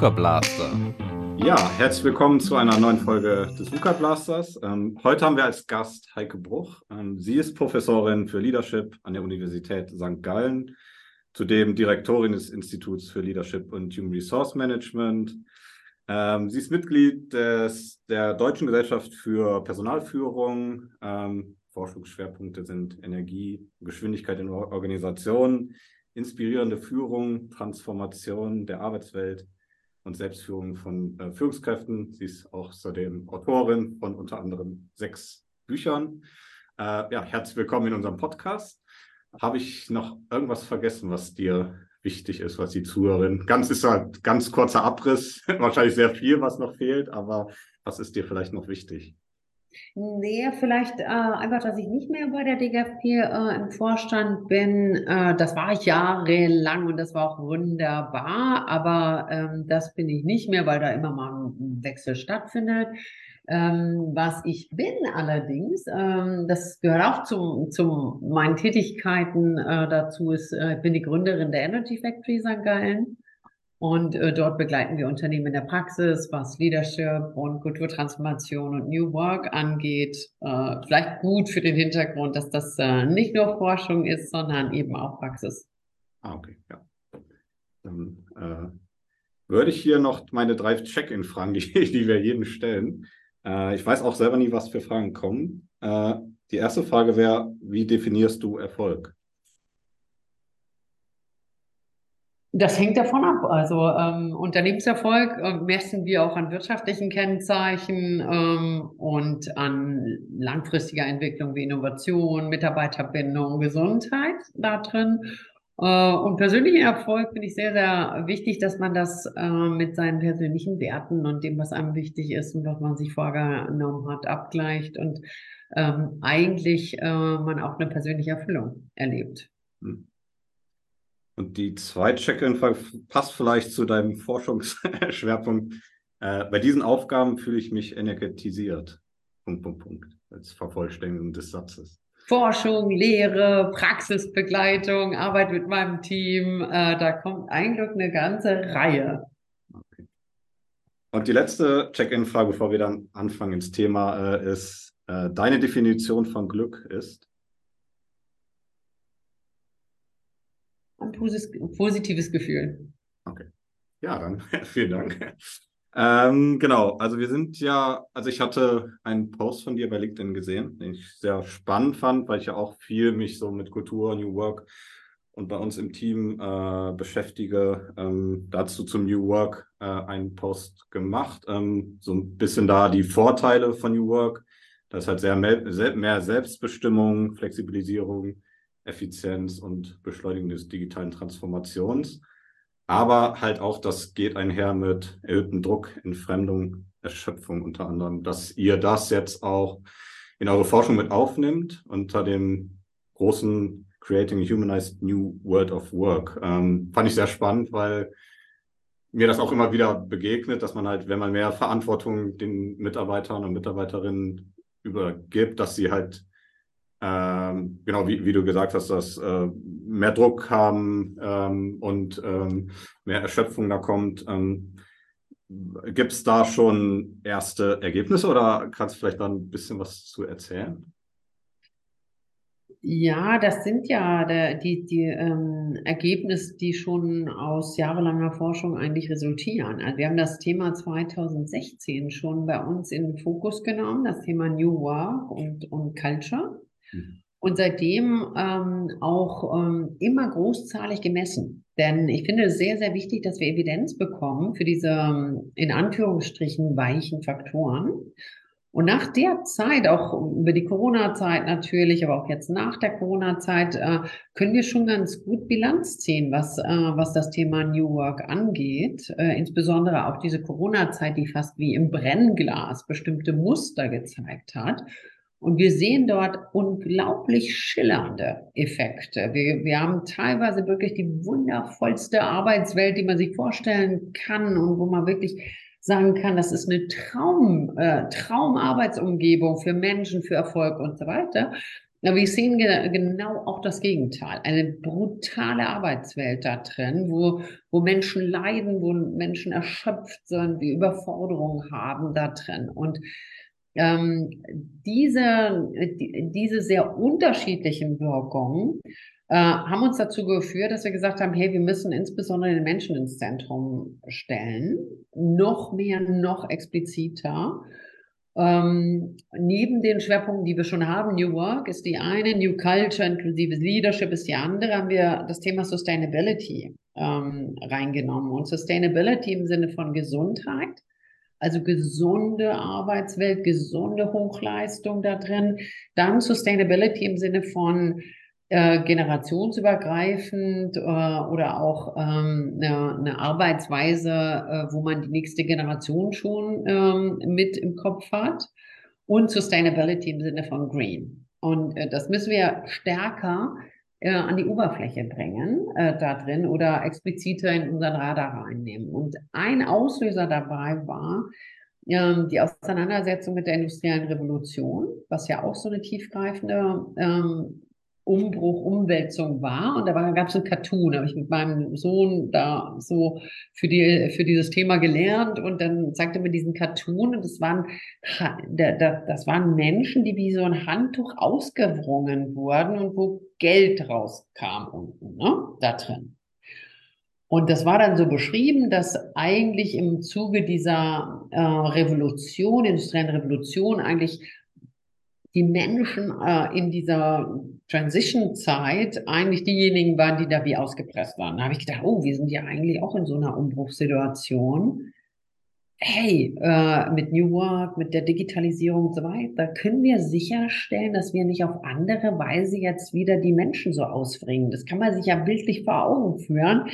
VUCA Blaster. Ja, herzlich willkommen zu einer neuen Folge des VUCA Blasters. Ähm, heute haben wir als Gast Heike Bruch. Ähm, sie ist Professorin für Leadership an der Universität St. Gallen, zudem Direktorin des Instituts für Leadership und Human Resource Management. Ähm, sie ist Mitglied des, der Deutschen Gesellschaft für Personalführung. Ähm, Forschungsschwerpunkte sind Energie, Geschwindigkeit in Organisationen, inspirierende Führung, Transformation der Arbeitswelt und Selbstführung von äh, Führungskräften. Sie ist auch außerdem Autorin von unter anderem sechs Büchern. Äh, ja, herzlich willkommen in unserem Podcast. Habe ich noch irgendwas vergessen, was dir wichtig ist, was die Zuhörerin? Ganz ist halt ganz kurzer Abriss, wahrscheinlich sehr viel, was noch fehlt, aber was ist dir vielleicht noch wichtig? Nee, vielleicht äh, einfach, dass ich nicht mehr bei der DGFP äh, im Vorstand bin. Äh, das war ich jahrelang und das war auch wunderbar, aber ähm, das bin ich nicht mehr, weil da immer mal ein Wechsel stattfindet. Ähm, was ich bin allerdings, ähm, das gehört auch zu, zu meinen Tätigkeiten äh, dazu, ist, äh, ich bin die Gründerin der Energy Factory St. Gallen. Und äh, dort begleiten wir Unternehmen in der Praxis, was Leadership und Kulturtransformation und New Work angeht. Äh, vielleicht gut für den Hintergrund, dass das äh, nicht nur Forschung ist, sondern eben auch Praxis. Ah, okay, ja. Dann äh, würde ich hier noch meine drei Check-in-Fragen, die, die wir jedem stellen. Äh, ich weiß auch selber nie, was für Fragen kommen. Äh, die erste Frage wäre, wie definierst du Erfolg? Das hängt davon ab. Also ähm, Unternehmenserfolg äh, messen wir auch an wirtschaftlichen Kennzeichen ähm, und an langfristiger Entwicklung wie Innovation, Mitarbeiterbindung, Gesundheit da drin. Äh, und persönlichen Erfolg finde ich sehr, sehr wichtig, dass man das äh, mit seinen persönlichen Werten und dem, was einem wichtig ist und was man sich vorgenommen hat, abgleicht und ähm, eigentlich äh, man auch eine persönliche Erfüllung erlebt. Hm. Und die zweite Check-in-Frage passt vielleicht zu deinem Forschungsschwerpunkt. Äh, bei diesen Aufgaben fühle ich mich energetisiert. Punkt, Punkt, Punkt. Als Vervollständigung des Satzes. Forschung, Lehre, Praxisbegleitung, Arbeit mit meinem Team. Äh, da kommt eigentlich eine ganze Reihe. Okay. Und die letzte Check-in-Frage, bevor wir dann anfangen ins Thema, äh, ist, äh, deine Definition von Glück ist? Ein positives Gefühl. Okay. Ja, dann vielen Dank. Ähm, genau, also wir sind ja, also ich hatte einen Post von dir bei LinkedIn gesehen, den ich sehr spannend fand, weil ich ja auch viel mich so mit Kultur, New Work und bei uns im Team äh, beschäftige. Ähm, dazu zum New Work äh, einen Post gemacht, ähm, so ein bisschen da die Vorteile von New Work. Das hat sehr mehr, mehr Selbstbestimmung, Flexibilisierung, Effizienz und Beschleunigung des digitalen Transformations. Aber halt auch, das geht einher mit erhöhtem Druck, Entfremdung, Erschöpfung unter anderem, dass ihr das jetzt auch in eure Forschung mit aufnimmt unter dem großen Creating a Humanized New World of Work. Ähm, fand ich sehr spannend, weil mir das auch immer wieder begegnet, dass man halt, wenn man mehr Verantwortung den Mitarbeitern und Mitarbeiterinnen übergibt, dass sie halt ähm, genau wie, wie du gesagt hast, dass äh, mehr Druck haben ähm, und ähm, mehr Erschöpfung da kommt. Ähm, Gibt es da schon erste Ergebnisse oder kannst du vielleicht da ein bisschen was zu erzählen? Ja, das sind ja der, die, die ähm, Ergebnisse, die schon aus jahrelanger Forschung eigentlich resultieren. Also wir haben das Thema 2016 schon bei uns in den Fokus genommen, das Thema New Work und, und Culture. Mhm. Und seitdem ähm, auch ähm, immer großzahlig gemessen. Denn ich finde es sehr, sehr wichtig, dass wir Evidenz bekommen für diese ähm, in Anführungsstrichen weichen Faktoren. Und nach der Zeit, auch über die Corona-Zeit natürlich, aber auch jetzt nach der Corona-Zeit, äh, können wir schon ganz gut Bilanz ziehen, was, äh, was das Thema New Work angeht. Äh, insbesondere auch diese Corona-Zeit, die fast wie im Brennglas bestimmte Muster gezeigt hat. Und wir sehen dort unglaublich schillernde Effekte. Wir, wir haben teilweise wirklich die wundervollste Arbeitswelt, die man sich vorstellen kann und wo man wirklich sagen kann, das ist eine Traum, äh, Traumarbeitsumgebung für Menschen, für Erfolg und so weiter. Ja, wir sehen ge genau auch das Gegenteil. Eine brutale Arbeitswelt da drin, wo, wo Menschen leiden, wo Menschen erschöpft sind, die Überforderung haben da drin. Und ähm, diese, die, diese sehr unterschiedlichen Wirkungen äh, haben uns dazu geführt, dass wir gesagt haben, hey, wir müssen insbesondere den Menschen ins Zentrum stellen, noch mehr, noch expliziter. Ähm, neben den Schwerpunkten, die wir schon haben, New Work ist die eine, New Culture, inklusive Leadership ist die andere, haben wir das Thema Sustainability ähm, reingenommen. Und Sustainability im Sinne von Gesundheit, also gesunde Arbeitswelt, gesunde Hochleistung da drin. Dann Sustainability im Sinne von äh, generationsübergreifend äh, oder auch ähm, eine, eine Arbeitsweise, äh, wo man die nächste Generation schon ähm, mit im Kopf hat und Sustainability im Sinne von Green. Und äh, das müssen wir stärker äh, an die Oberfläche bringen äh, da drin oder expliziter in unseren Radar reinnehmen. Und ein Auslöser dabei war, ähm, die Auseinandersetzung mit der industriellen Revolution, was ja auch so eine tiefgreifende ähm, Umbruch, Umwälzung war. Und da gab es ein Cartoon, habe ich mit meinem Sohn da so für, die, für dieses Thema gelernt und dann zeigte mir diesen Cartoon und das waren, das waren Menschen, die wie so ein Handtuch ausgewrungen wurden und wo Geld rauskam unten, ne, da drin. Und das war dann so beschrieben, dass eigentlich im Zuge dieser äh, Revolution, industriellen Revolution, eigentlich die Menschen äh, in dieser Transition-Zeit eigentlich diejenigen waren, die da wie ausgepresst waren. Da habe ich gedacht, oh, wir sind ja eigentlich auch in so einer Umbruchssituation. Hey, äh, mit New Work, mit der Digitalisierung und so weiter, können wir sicherstellen, dass wir nicht auf andere Weise jetzt wieder die Menschen so ausbringen. Das kann man sich ja bildlich vor Augen führen.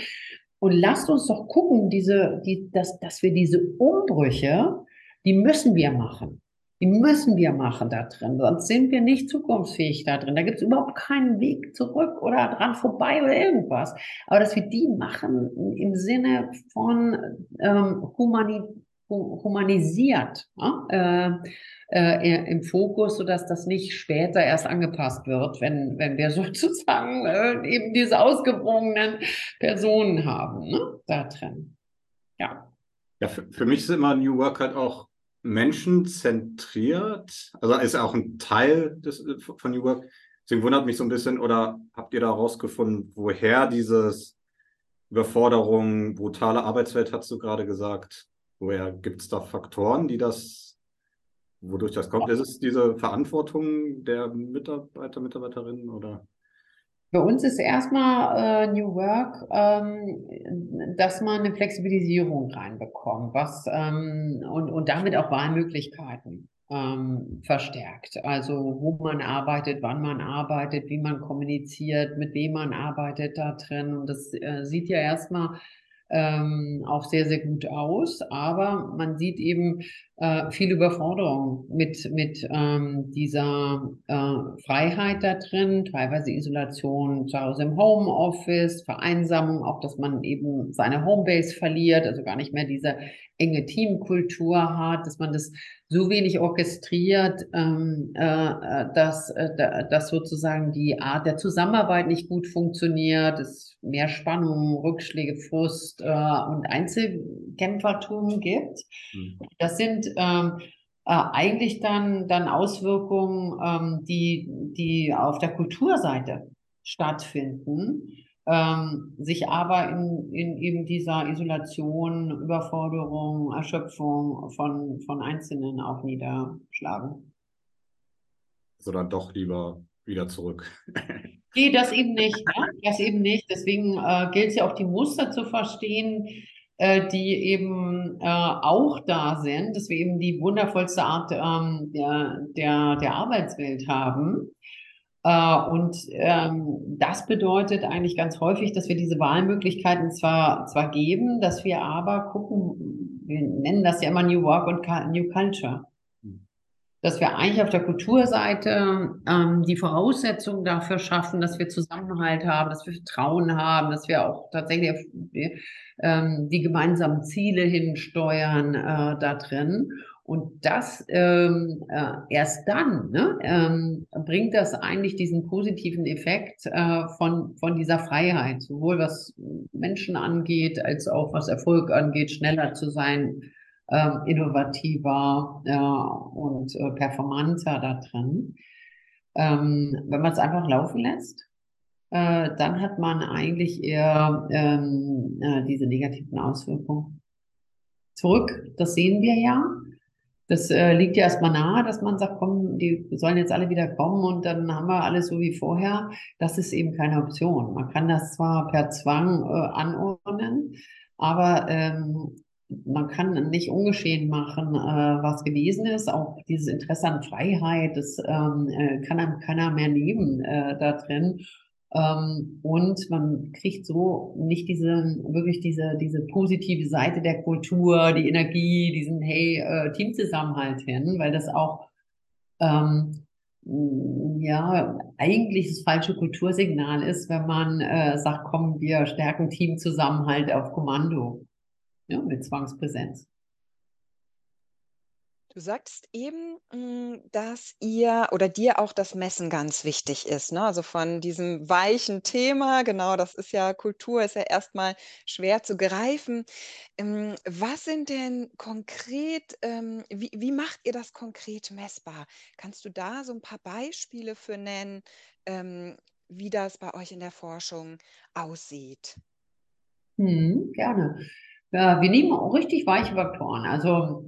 Und lasst uns doch gucken, diese, die, dass, dass wir diese Umbrüche, die müssen wir machen. Die müssen wir machen da drin, sonst sind wir nicht zukunftsfähig da drin. Da gibt es überhaupt keinen Weg zurück oder dran vorbei oder irgendwas. Aber dass wir die machen im Sinne von ähm, humani humanisiert äh, äh, im Fokus, sodass das nicht später erst angepasst wird, wenn, wenn wir sozusagen äh, eben diese ausgewogenen Personen haben ne, da drin. Ja. Ja, für, für mich ist immer New Work halt auch menschenzentriert? Also ist auch ein Teil des, von New Work. Deswegen wundert mich so ein bisschen, oder habt ihr da herausgefunden, woher dieses Überforderung, brutale Arbeitswelt, hast du gerade gesagt, woher gibt es da Faktoren, die das, wodurch das kommt? Ist es diese Verantwortung der Mitarbeiter, Mitarbeiterinnen oder? Für uns ist erstmal äh, New Work, ähm, dass man eine Flexibilisierung reinbekommt, was ähm, und, und damit auch Wahlmöglichkeiten ähm, verstärkt. Also wo man arbeitet, wann man arbeitet, wie man kommuniziert, mit wem man arbeitet da drin. Und das äh, sieht ja erstmal ähm, auch sehr, sehr gut aus. Aber man sieht eben äh, viel Überforderung mit, mit ähm, dieser äh, Freiheit da drin, teilweise Isolation zu Hause im Homeoffice, Vereinsamung, auch dass man eben seine Homebase verliert, also gar nicht mehr diese enge Teamkultur hat, dass man das so wenig orchestriert, ähm, äh, äh dass, äh, dass sozusagen die Art der Zusammenarbeit nicht gut funktioniert, es mehr Spannung, Rückschläge, Frust äh, und Einzelkämpfertum gibt. Mhm. Das sind ähm, äh, eigentlich dann, dann Auswirkungen, ähm, die, die auf der Kulturseite stattfinden ähm, sich aber in, in eben dieser Isolation, Überforderung, Erschöpfung von, von Einzelnen auch niederschlagen. Also dann doch lieber wieder zurück. nee, das eben nicht. Ne? Das eben nicht. Deswegen äh, gilt es ja auch, die Muster zu verstehen, äh, die eben äh, auch da sind, dass wir eben die wundervollste Art ähm, der, der, der Arbeitswelt haben äh, und ähm, das bedeutet eigentlich ganz häufig, dass wir diese Wahlmöglichkeiten zwar, zwar geben, dass wir aber gucken, wir nennen das ja immer New Work und New Culture. Dass wir eigentlich auf der Kulturseite ähm, die Voraussetzungen dafür schaffen, dass wir Zusammenhalt haben, dass wir Vertrauen haben, dass wir auch tatsächlich auf, ähm, die gemeinsamen Ziele hinsteuern äh, da drin. Und das ähm, äh, erst dann ne, ähm, bringt das eigentlich diesen positiven Effekt äh, von, von dieser Freiheit, sowohl was Menschen angeht, als auch was Erfolg angeht, schneller zu sein, äh, innovativer äh, und äh, performanter da drin. Ähm, wenn man es einfach laufen lässt, äh, dann hat man eigentlich eher ähm, äh, diese negativen Auswirkungen. Zurück, das sehen wir ja. Das äh, liegt ja erstmal nahe, dass man sagt, komm, die sollen jetzt alle wieder kommen und dann haben wir alles so wie vorher. Das ist eben keine Option. Man kann das zwar per Zwang anordnen, aber ähm, man kann nicht ungeschehen machen, äh, was gewesen ist. Auch dieses Interesse an Freiheit, das ähm, äh, kann einem keiner mehr nehmen äh, da drin. Ähm, und man kriegt so nicht diese, wirklich diese, diese positive Seite der Kultur, die Energie, diesen, hey, äh, Teamzusammenhalt hin, weil das auch, ähm, ja, eigentlich das falsche Kultursignal ist, wenn man äh, sagt, komm, wir stärken Teamzusammenhalt auf Kommando, ja, mit Zwangspräsenz. Du sagst eben, hm, dass ihr oder dir auch das Messen ganz wichtig ist, ne? Also, von diesem weichen Thema, genau, das ist ja Kultur ist ja erstmal schwer zu greifen. Ähm, was sind denn konkret ähm, wie wie macht ihr das konkret messbar? Kannst du da so ein paar Beispiele für nennen, ähm, wie das bei euch in der Forschung aussieht? Mhm, gerne. Ja, wir nehmen auch richtig weiche Faktoren. Also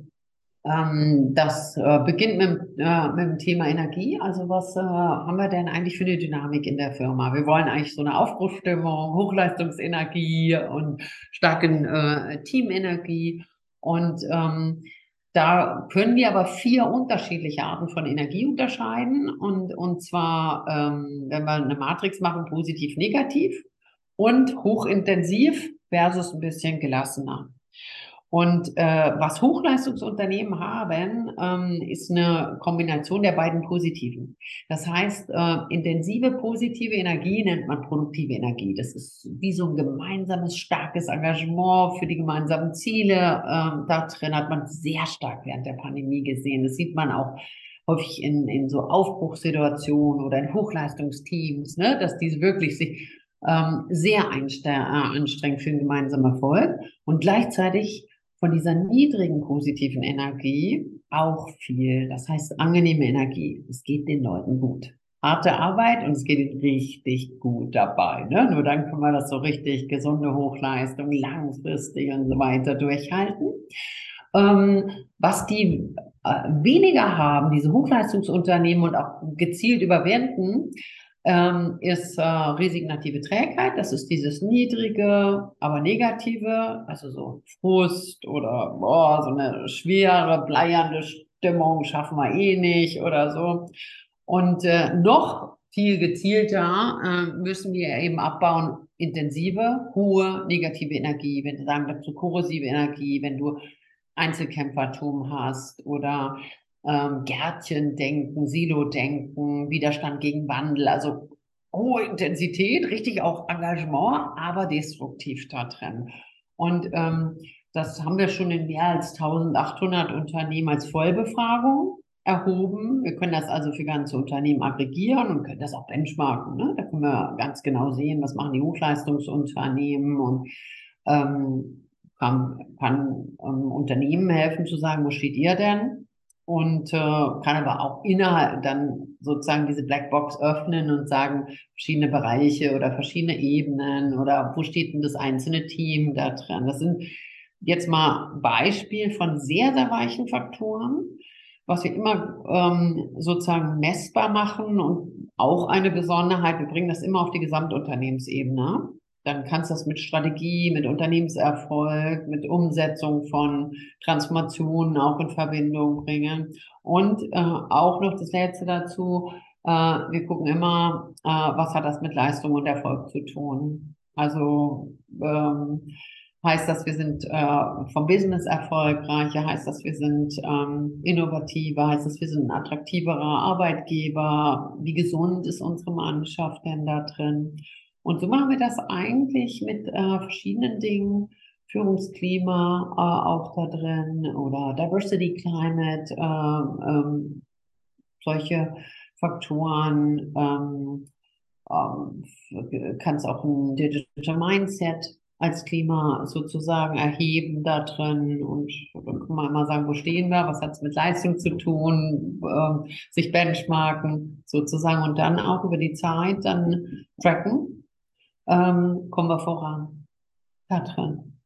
ähm, das äh, beginnt mit, äh, mit dem Thema Energie. Also was äh, haben wir denn eigentlich für eine Dynamik in der Firma? Wir wollen eigentlich so eine Aufbruchsstimmung, Hochleistungsenergie und starke äh, Teamenergie. Und ähm, da können wir aber vier unterschiedliche Arten von Energie unterscheiden. Und, und zwar, ähm, wenn wir eine Matrix machen, positiv, negativ und hochintensiv versus ein bisschen gelassener. Und äh, was Hochleistungsunternehmen haben, ähm, ist eine Kombination der beiden positiven. Das heißt, äh, intensive positive Energie nennt man produktive Energie. Das ist wie so ein gemeinsames, starkes Engagement für die gemeinsamen Ziele. Ähm, da drin hat man sehr stark während der Pandemie gesehen. Das sieht man auch häufig in, in so Aufbruchssituationen oder in Hochleistungsteams, ne, dass diese wirklich sich ähm, sehr äh, anstrengend für den gemeinsamen Erfolg und gleichzeitig von dieser niedrigen positiven Energie auch viel. Das heißt, angenehme Energie. Es geht den Leuten gut. Harte Arbeit und es geht ihnen richtig gut dabei. Ne? Nur dann können wir das so richtig gesunde Hochleistung langfristig und so weiter durchhalten. Ähm, was die äh, weniger haben, diese Hochleistungsunternehmen und auch gezielt überwinden, ähm, ist äh, resignative Trägheit. Das ist dieses niedrige, aber negative, also so Frust oder boah, so eine schwere, bleiernde Stimmung schaffen wir eh nicht oder so. Und äh, noch viel gezielter äh, müssen wir eben abbauen, intensive, hohe negative Energie, wenn du sagen dazu korrosive Energie, wenn du Einzelkämpfertum hast oder ähm, Gärtchen-Denken, Silo-Denken, Widerstand gegen Wandel, also hohe Intensität, richtig auch Engagement, aber destruktiv da drin. Und ähm, das haben wir schon in mehr als 1800 Unternehmen als Vollbefragung erhoben. Wir können das also für ganze Unternehmen aggregieren und können das auch benchmarken. Ne? Da können wir ganz genau sehen, was machen die Hochleistungsunternehmen und ähm, kann, kann ähm, Unternehmen helfen zu sagen, wo steht ihr denn? Und äh, kann aber auch innerhalb dann sozusagen diese Blackbox öffnen und sagen, verschiedene Bereiche oder verschiedene Ebenen oder wo steht denn das einzelne Team da dran. Das sind jetzt mal Beispiele von sehr, sehr weichen Faktoren, was wir immer ähm, sozusagen messbar machen und auch eine Besonderheit, wir bringen das immer auf die Gesamtunternehmensebene dann kannst du das mit Strategie, mit Unternehmenserfolg, mit Umsetzung von Transformationen auch in Verbindung bringen. Und äh, auch noch das Letzte dazu, äh, wir gucken immer, äh, was hat das mit Leistung und Erfolg zu tun. Also ähm, heißt das, wir sind äh, vom Business erfolgreicher, heißt das, wir sind ähm, innovativer, heißt das, wir sind ein attraktiverer Arbeitgeber, wie gesund ist unsere Mannschaft denn da drin? Und so machen wir das eigentlich mit äh, verschiedenen Dingen. Führungsklima äh, auch da drin oder Diversity Climate, äh, ähm, solche Faktoren. Ähm, ähm, kannst auch ein Digital Mindset als Klima sozusagen erheben da drin und kann man immer sagen, wo stehen wir, was hat es mit Leistung zu tun, äh, sich benchmarken sozusagen und dann auch über die Zeit dann tracken, ähm, kommen wir voran da drin.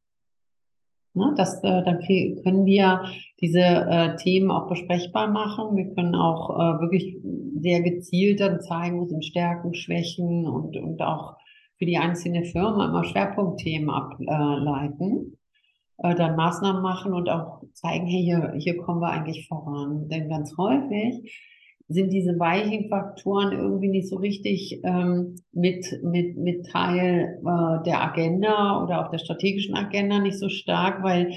Ne, das, äh, dann können wir diese äh, Themen auch besprechbar machen. Wir können auch äh, wirklich sehr gezielt dann zeigen, wo sind Stärken, Schwächen und, und auch für die einzelne Firma immer Schwerpunktthemen ableiten, äh, dann Maßnahmen machen und auch zeigen, hey, hier, hier kommen wir eigentlich voran. Denn ganz häufig sind diese weichen Faktoren irgendwie nicht so richtig ähm, mit, mit, mit Teil äh, der Agenda oder auch der strategischen Agenda nicht so stark, weil,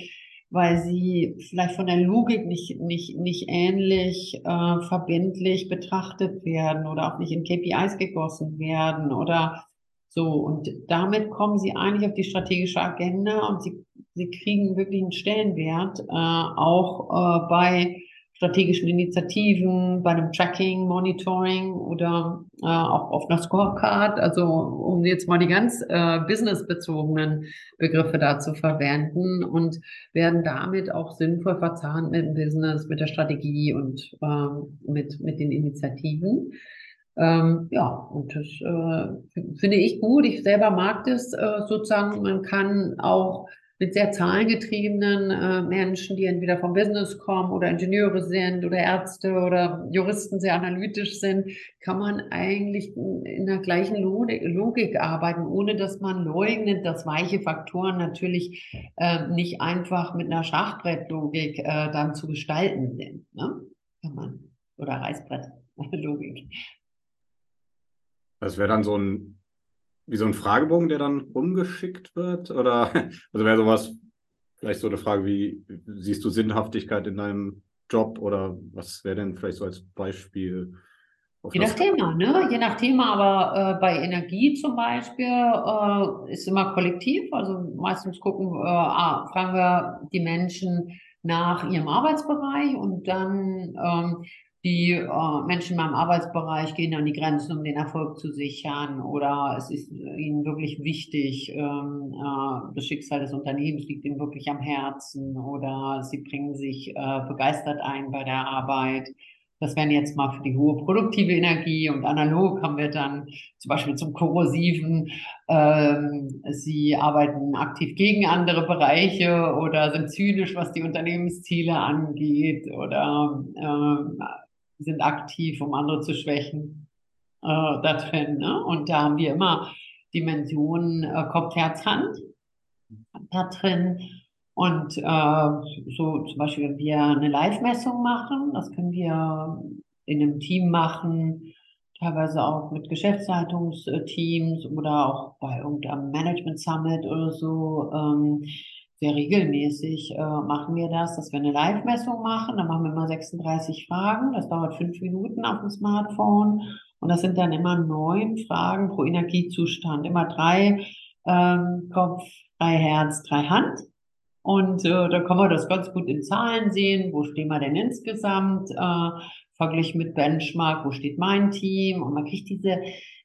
weil sie vielleicht von der Logik nicht, nicht, nicht ähnlich äh, verbindlich betrachtet werden oder auch nicht in KPIs gegossen werden oder so. Und damit kommen sie eigentlich auf die strategische Agenda und sie, sie kriegen wirklich einen Stellenwert, äh, auch äh, bei strategischen Initiativen, bei einem Tracking, Monitoring oder äh, auch auf einer Scorecard, also um jetzt mal die ganz äh, businessbezogenen Begriffe da zu verwenden und werden damit auch sinnvoll verzahnt mit dem Business, mit der Strategie und äh, mit, mit den Initiativen. Ähm, ja, und das äh, finde ich gut. Ich selber mag das äh, sozusagen. Man kann auch mit sehr zahlengetriebenen äh, Menschen, die entweder vom Business kommen oder Ingenieure sind oder Ärzte oder Juristen sehr analytisch sind, kann man eigentlich in der gleichen Logik arbeiten, ohne dass man leugnet, dass weiche Faktoren natürlich äh, nicht einfach mit einer Schachbrettlogik äh, dann zu gestalten sind. Ne? Kann man. Oder Reißbrettlogik. Das wäre dann so ein wie so ein Fragebogen, der dann rumgeschickt wird? Oder also wäre sowas vielleicht so eine Frage wie, siehst du Sinnhaftigkeit in deinem Job oder was wäre denn vielleicht so als Beispiel? Je nach Thema, ne? Je nach Thema, aber äh, bei Energie zum Beispiel äh, ist immer kollektiv. Also meistens gucken, äh, fragen wir die Menschen nach ihrem Arbeitsbereich und dann ähm, die äh, Menschen in meinem Arbeitsbereich gehen an die Grenzen, um den Erfolg zu sichern oder es ist ihnen wirklich wichtig, ähm, äh, das Schicksal des Unternehmens liegt ihnen wirklich am Herzen oder sie bringen sich äh, begeistert ein bei der Arbeit. Das wären jetzt mal für die hohe produktive Energie und analog haben wir dann zum Beispiel zum korrosiven, ähm, sie arbeiten aktiv gegen andere Bereiche oder sind zynisch, was die Unternehmensziele angeht oder ähm, sind aktiv, um andere zu schwächen, äh, da drin. Ne? Und da haben wir immer Dimensionen äh, Kopf, Herz, Hand da drin. Und äh, so zum Beispiel, wenn wir eine Live-Messung machen, das können wir in einem Team machen, teilweise auch mit Geschäftsleitungsteams oder auch bei irgendeinem Management Summit oder so. Ähm, sehr regelmäßig äh, machen wir das, dass wir eine Live-Messung machen. Dann machen wir immer 36 Fragen. Das dauert fünf Minuten auf dem Smartphone. Und das sind dann immer neun Fragen pro Energiezustand. Immer drei ähm, Kopf, drei Herz, drei Hand. Und äh, da kann man das ganz gut in Zahlen sehen. Wo stehen wir denn insgesamt? Äh, verglichen mit Benchmark, wo steht mein Team? Und man kriegt diese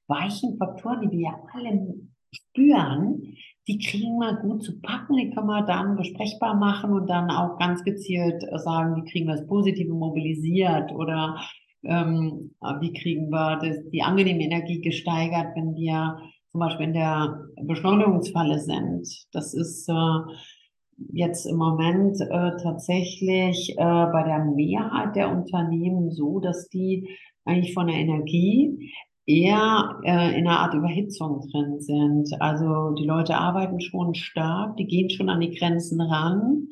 weichen Faktoren, die wir ja alle spüren, die kriegen wir gut zu packen, die können wir dann besprechbar machen und dann auch ganz gezielt sagen, wie kriegen wir das Positive mobilisiert oder ähm, wie kriegen wir das, die angenehme Energie gesteigert, wenn wir zum Beispiel in der Beschleunigungsfalle sind. Das ist äh, jetzt im Moment äh, tatsächlich äh, bei der Mehrheit der Unternehmen so, dass die eigentlich von der Energie eher äh, in einer Art Überhitzung drin sind. Also die Leute arbeiten schon stark, die gehen schon an die Grenzen ran,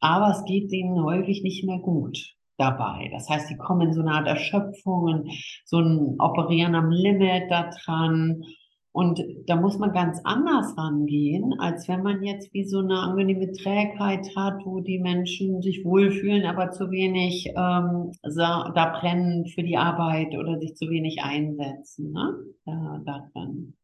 aber es geht ihnen häufig nicht mehr gut dabei. Das heißt, sie kommen in so eine Art Erschöpfung, so ein Operieren am Limit da dran und da muss man ganz anders rangehen, als wenn man jetzt wie so eine angenehme Trägheit hat, wo die Menschen sich wohlfühlen, aber zu wenig ähm, da brennen für die Arbeit oder sich zu wenig einsetzen. Ne? Da, da drin.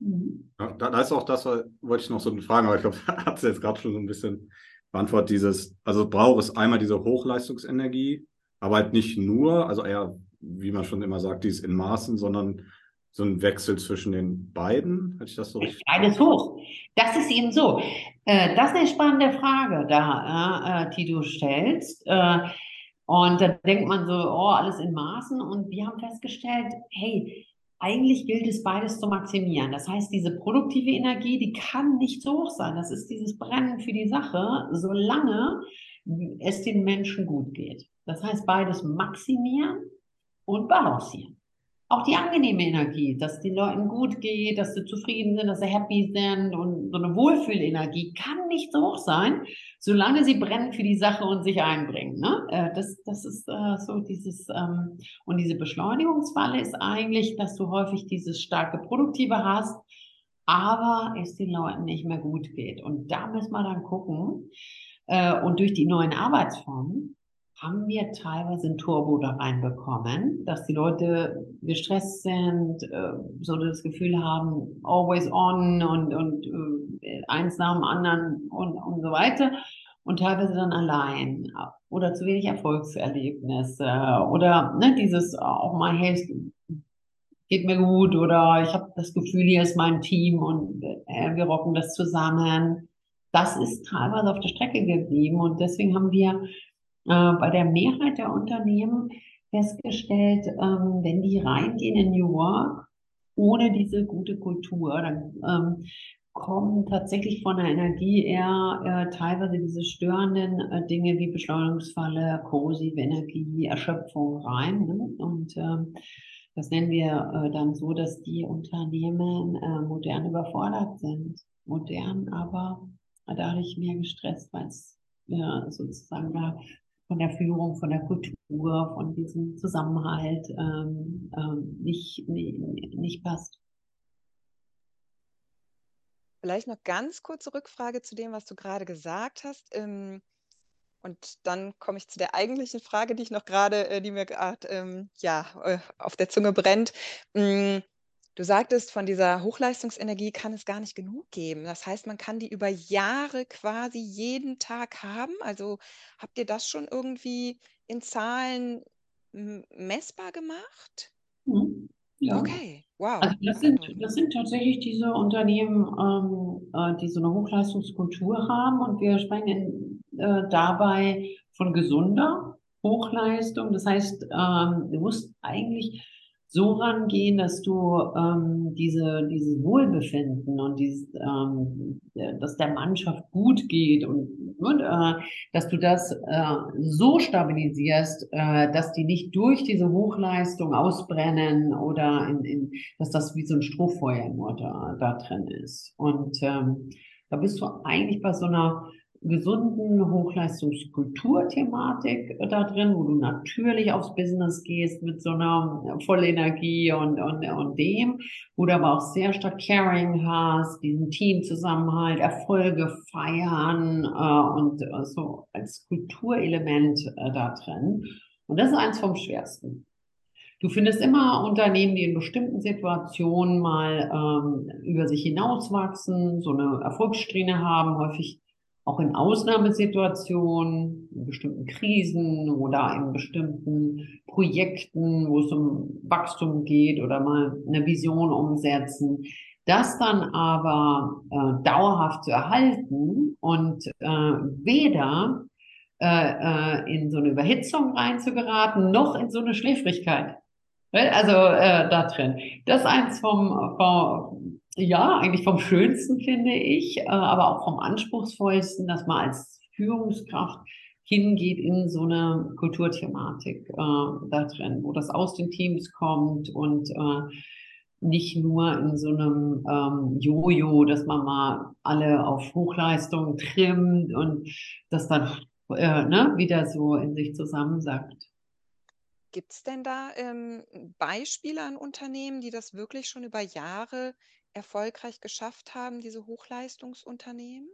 Mhm. Ja, da, da, ist auch das, wollte ich noch so fragen, aber ich glaube, hat sie jetzt gerade schon so ein bisschen beantwortet, dieses, also braucht es einmal diese Hochleistungsenergie, aber halt nicht nur, also eher, wie man schon immer sagt, dies in Maßen, sondern so ein Wechsel zwischen den beiden? Hatte ich das so richtig? Beides hoch. Das ist eben so. Äh, das ist eine spannende Frage, da, äh, die du stellst. Äh, und da denkt man so, oh, alles in Maßen. Und wir haben festgestellt, hey, eigentlich gilt es beides zu maximieren. Das heißt, diese produktive Energie, die kann nicht so hoch sein. Das ist dieses Brennen für die Sache, solange es den Menschen gut geht. Das heißt, beides maximieren und balancieren auch die angenehme Energie, dass den Leuten gut geht, dass sie zufrieden sind, dass sie happy sind und so eine Wohlfühlenergie kann nicht so hoch sein, solange sie brennen für die Sache und sich einbringen. Ne? Äh, das, das ist äh, so dieses, ähm, und diese Beschleunigungsfalle ist eigentlich, dass du häufig dieses starke Produktive hast, aber es den Leuten nicht mehr gut geht. Und da müssen wir dann gucken, äh, und durch die neuen Arbeitsformen haben wir teilweise ein Turbo da reinbekommen, dass die Leute gestresst sind, äh, so das Gefühl haben, always on und, und äh, eins nach dem anderen und, und so weiter. Und teilweise dann allein oder zu wenig Erfolgserlebnisse oder ne, dieses auch mal, hey, es geht mir gut oder ich habe das Gefühl, hier ist mein Team und äh, wir rocken das zusammen. Das ist teilweise auf der Strecke geblieben und deswegen haben wir äh, bei der Mehrheit der Unternehmen festgestellt, ähm, wenn die reingehen in New Work ohne diese gute Kultur, dann ähm, kommen tatsächlich von der Energie eher äh, teilweise diese störenden äh, Dinge wie Beschleunigungsfalle, korrosive Energie, Erschöpfung rein. Ne? Und ähm, das nennen wir äh, dann so, dass die Unternehmen äh, modern überfordert sind. Modern, aber dadurch mehr gestresst, weil es ja, sozusagen da von der Führung, von der Kultur, von diesem Zusammenhalt ähm, ähm, nicht, nicht, nicht passt. Vielleicht noch ganz kurze Rückfrage zu dem, was du gerade gesagt hast. Ähm, und dann komme ich zu der eigentlichen Frage, die ich noch gerade, äh, die mir gerade ähm, ja, äh, auf der Zunge brennt. Du sagtest, von dieser Hochleistungsenergie kann es gar nicht genug geben. Das heißt, man kann die über Jahre quasi jeden Tag haben. Also habt ihr das schon irgendwie in Zahlen messbar gemacht? Mhm. Ja. Okay, wow. Also das sind, das sind tatsächlich diese Unternehmen, ähm, äh, die so eine Hochleistungskultur haben und wir sprechen äh, dabei von gesunder Hochleistung. Das heißt, ähm, du musst eigentlich so rangehen, dass du ähm, diese, dieses Wohlbefinden und dieses, ähm, dass der Mannschaft gut geht und, und äh, dass du das äh, so stabilisierst, äh, dass die nicht durch diese Hochleistung ausbrennen oder in, in, dass das wie so ein Strohfeuer nur da, da drin ist. Und ähm, da bist du eigentlich bei so einer gesunden Hochleistungskultur-Thematik da drin, wo du natürlich aufs Business gehst mit so einer Vollenergie und, und, und dem, wo du aber auch sehr stark Caring hast, diesen Teamzusammenhalt, Erfolge feiern äh, und äh, so als Kulturelement äh, da drin. Und das ist eins vom schwersten. Du findest immer Unternehmen, die in bestimmten Situationen mal ähm, über sich hinauswachsen, so eine Erfolgssträhne haben, häufig auch in Ausnahmesituationen, in bestimmten Krisen oder in bestimmten Projekten, wo es um Wachstum geht oder mal eine Vision umsetzen, das dann aber äh, dauerhaft zu erhalten und äh, weder äh, äh in so eine Überhitzung reinzugeraten, noch in so eine Schläfrigkeit. Also äh, da drin. Das ist eins vom, vom ja, eigentlich vom Schönsten finde ich, äh, aber auch vom Anspruchsvollsten, dass man als Führungskraft hingeht in so eine Kulturthematik äh, da drin, wo das aus den Teams kommt und äh, nicht nur in so einem ähm, Jojo, dass man mal alle auf Hochleistung trimmt und das dann äh, ne, wieder so in sich zusammensackt. Gibt es denn da ähm, Beispiele an Unternehmen, die das wirklich schon über Jahre erfolgreich geschafft haben, diese Hochleistungsunternehmen?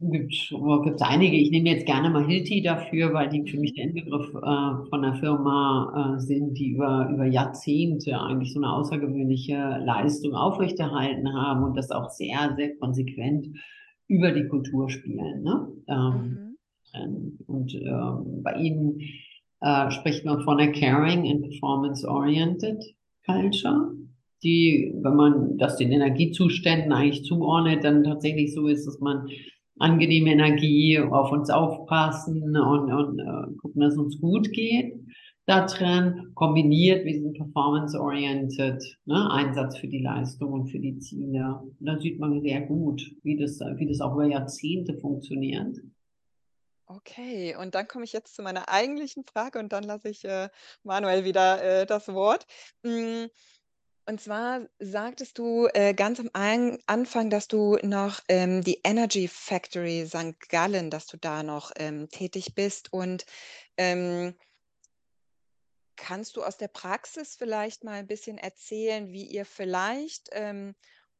gibt es einige. Ich nehme jetzt gerne mal Hilti dafür, weil die für mich der Inbegriff äh, von einer Firma äh, sind, die über, über Jahrzehnte eigentlich so eine außergewöhnliche Leistung aufrechterhalten haben und das auch sehr, sehr konsequent über die Kultur spielen. Ne? Ähm, mhm. Und ähm, bei ihnen äh, spricht man von einer Caring and Performance-Oriented Culture die, wenn man das den Energiezuständen eigentlich zuordnet, dann tatsächlich so ist, dass man angenehme Energie auf uns aufpassen und, und äh, gucken, dass es uns gut geht da drin, kombiniert mit diesem performance-oriented ne, Einsatz für die Leistung und für die Ziele. Und da sieht man sehr gut, wie das, wie das auch über Jahrzehnte funktioniert. Okay, und dann komme ich jetzt zu meiner eigentlichen Frage und dann lasse ich äh, Manuel wieder äh, das Wort. Mm, und zwar sagtest du äh, ganz am Anfang, dass du noch ähm, die Energy Factory St. Gallen, dass du da noch ähm, tätig bist. Und ähm, kannst du aus der Praxis vielleicht mal ein bisschen erzählen, wie ihr vielleicht ähm,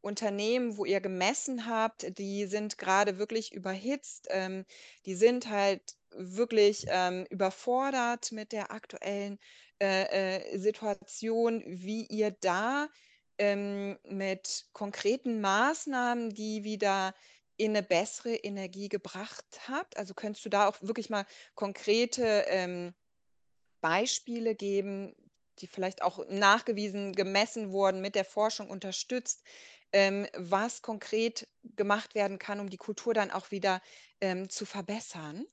Unternehmen, wo ihr gemessen habt, die sind gerade wirklich überhitzt, ähm, die sind halt wirklich ähm, überfordert mit der aktuellen äh, äh, Situation, wie ihr da ähm, mit konkreten Maßnahmen, die wieder in eine bessere Energie gebracht habt? Also könntest du da auch wirklich mal konkrete ähm, Beispiele geben, die vielleicht auch nachgewiesen, gemessen wurden, mit der Forschung unterstützt, ähm, was konkret gemacht werden kann, um die Kultur dann auch wieder ähm, zu verbessern?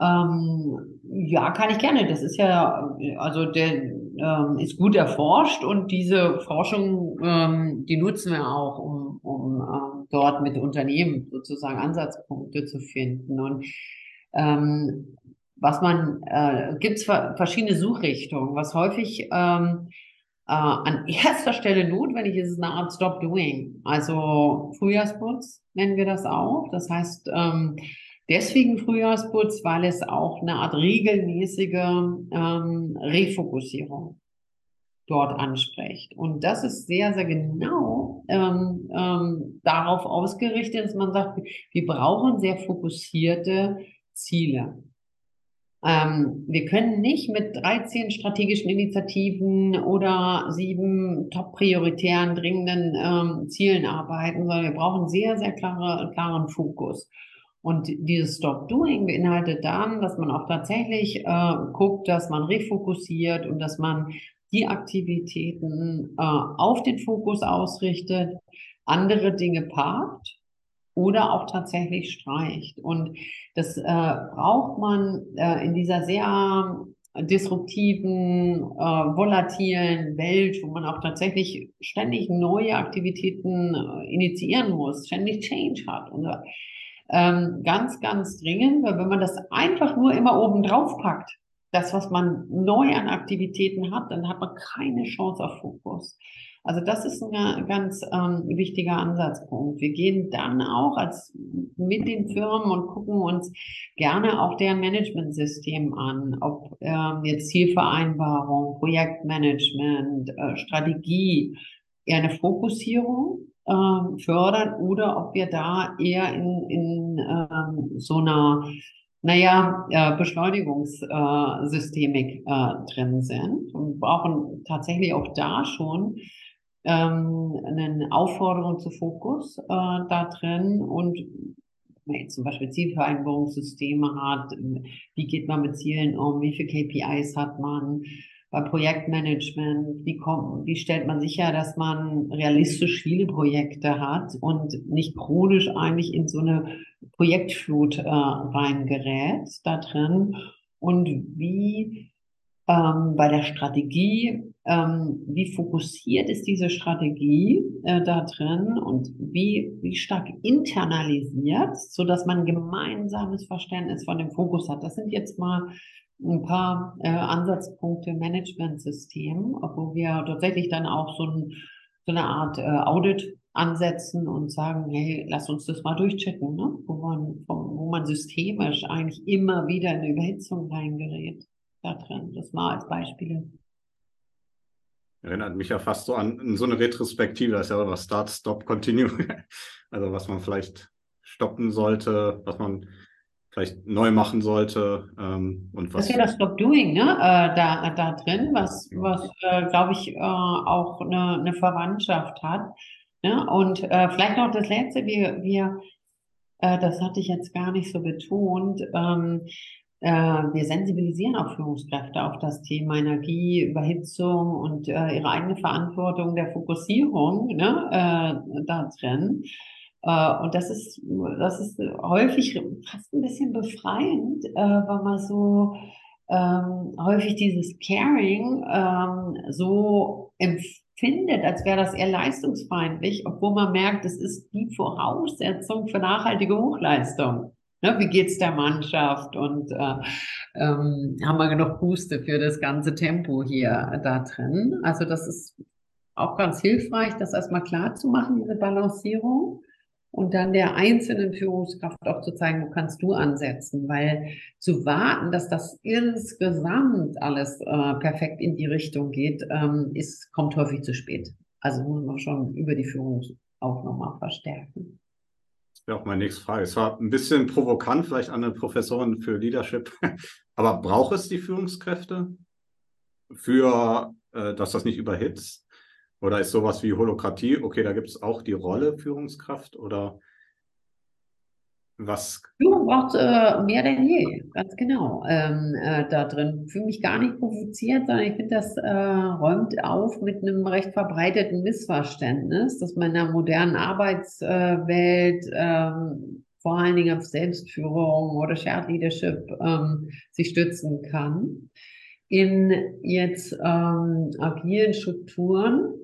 Ähm, ja, kann ich gerne. Das ist ja, also der ähm, ist gut erforscht und diese Forschung, ähm, die nutzen wir auch, um, um ähm, dort mit Unternehmen sozusagen Ansatzpunkte zu finden. Und was man, äh, gibt es verschiedene Suchrichtungen. Was häufig ähm, äh, an erster Stelle notwendig ist, ist eine Art Stop Doing. Also Frühjahrsputz nennen wir das auch. Das heißt, ähm, Deswegen Frühjahrsputz, weil es auch eine Art regelmäßige ähm, Refokussierung dort anspricht. Und das ist sehr, sehr genau ähm, ähm, darauf ausgerichtet, dass man sagt, wir brauchen sehr fokussierte Ziele. Ähm, wir können nicht mit 13 strategischen Initiativen oder sieben top prioritären dringenden ähm, Zielen arbeiten, sondern wir brauchen sehr, sehr klare, klaren Fokus. Und dieses Stop Doing beinhaltet dann, dass man auch tatsächlich äh, guckt, dass man refokussiert und dass man die Aktivitäten äh, auf den Fokus ausrichtet, andere Dinge parkt oder auch tatsächlich streicht. Und das äh, braucht man äh, in dieser sehr disruptiven, äh, volatilen Welt, wo man auch tatsächlich ständig neue Aktivitäten äh, initiieren muss, ständig Change hat. Und ähm, ganz, ganz dringend, weil wenn man das einfach nur immer oben drauf packt, das, was man neu an Aktivitäten hat, dann hat man keine Chance auf Fokus. Also das ist ein ganz ähm, wichtiger Ansatzpunkt. Wir gehen dann auch als mit den Firmen und gucken uns gerne auch deren Managementsystem an, ob ähm, jetzt Zielvereinbarung, Projektmanagement, äh, Strategie, eher eine Fokussierung ähm, fördern oder ob wir da eher in, in ähm, so einer naja, äh, Beschleunigungssystemik äh, drin sind und brauchen tatsächlich auch da schon ähm, eine Aufforderung zu Fokus äh, da drin. Und wenn man jetzt zum Beispiel Zielvereinbarungssysteme hat, wie geht man mit Zielen um, wie viele KPIs hat man, beim Projektmanagement, wie, kommt, wie stellt man sicher, dass man realistisch viele Projekte hat und nicht chronisch eigentlich in so eine Projektflut äh, reingerät da drin? Und wie ähm, bei der Strategie, ähm, wie fokussiert ist diese Strategie äh, da drin und wie, wie stark internalisiert, so dass man ein gemeinsames Verständnis von dem Fokus hat. Das sind jetzt mal ein paar äh, Ansatzpunkte im Managementsystem, wo wir tatsächlich dann auch so, ein, so eine Art äh, Audit ansetzen und sagen, hey, lass uns das mal durchchecken, ne? wo, man, wo man systemisch eigentlich immer wieder in eine Überhitzung reingerät. Da drin, das mal als Beispiele. Erinnert mich ja fast so an so eine Retrospektive, das ist ja was Start, Stop, Continue. Also was man vielleicht stoppen sollte, was man vielleicht neu machen sollte ähm, und was. Das ist ja das Stop Doing, ne? Äh, da, da drin, was, was äh, glaube ich, äh, auch eine, eine Verwandtschaft hat. Ne? Und äh, vielleicht noch das Letzte, wir, wir äh, das hatte ich jetzt gar nicht so betont, ähm, äh, wir sensibilisieren auch Führungskräfte auf das Thema Energie, Überhitzung und äh, ihre eigene Verantwortung der Fokussierung ne, äh, da drin. Äh, und das ist, das ist häufig fast ein bisschen befreiend, äh, weil man so ähm, häufig dieses Caring ähm, so empfindet, als wäre das eher leistungsfeindlich, obwohl man merkt, es ist die Voraussetzung für nachhaltige Hochleistung. Ne, wie geht's der Mannschaft und äh, ähm, haben wir genug Puste für das ganze Tempo hier da drin? Also das ist auch ganz hilfreich, das erstmal klar zu machen, diese Balancierung und dann der einzelnen Führungskraft auch zu zeigen, wo kannst du ansetzen, weil zu warten, dass das insgesamt alles äh, perfekt in die Richtung geht, ähm, ist, kommt häufig zu spät. Also muss man schon über die Führung auch nochmal verstärken. Wäre auch meine nächste Frage. Es war ein bisschen provokant, vielleicht an eine Professorin für Leadership, aber braucht es die Führungskräfte für, äh, dass das nicht überhitzt? Oder ist sowas wie Holokratie, okay, da gibt es auch die Rolle Führungskraft oder was? Führung braucht äh, mehr denn je, ganz genau ähm, äh, da drin. Fühle mich gar nicht provoziert, sondern ich finde, das äh, räumt auf mit einem recht verbreiteten Missverständnis, dass man in der modernen Arbeitswelt ähm, vor allen Dingen auf Selbstführung oder Shared Leadership ähm, sich stützen kann. In jetzt ähm, agilen Strukturen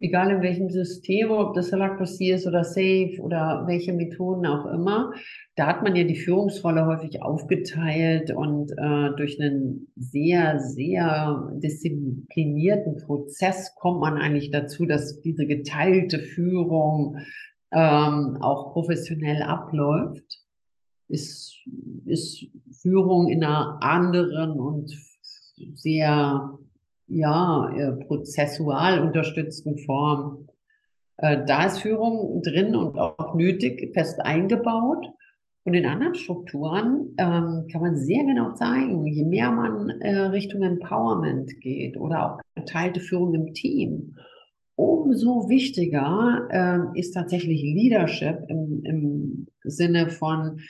egal in welchem System, ob das Holacracy ist oder Safe oder welche Methoden auch immer, da hat man ja die Führungsrolle häufig aufgeteilt und äh, durch einen sehr, sehr disziplinierten Prozess kommt man eigentlich dazu, dass diese geteilte Führung ähm, auch professionell abläuft. Ist, ist Führung in einer anderen und sehr ja, äh, prozessual unterstützten Form. Äh, da ist Führung drin und auch nötig, fest eingebaut. Und in anderen Strukturen ähm, kann man sehr genau zeigen, je mehr man äh, Richtung Empowerment geht oder auch geteilte Führung im Team, umso wichtiger äh, ist tatsächlich Leadership im, im Sinne von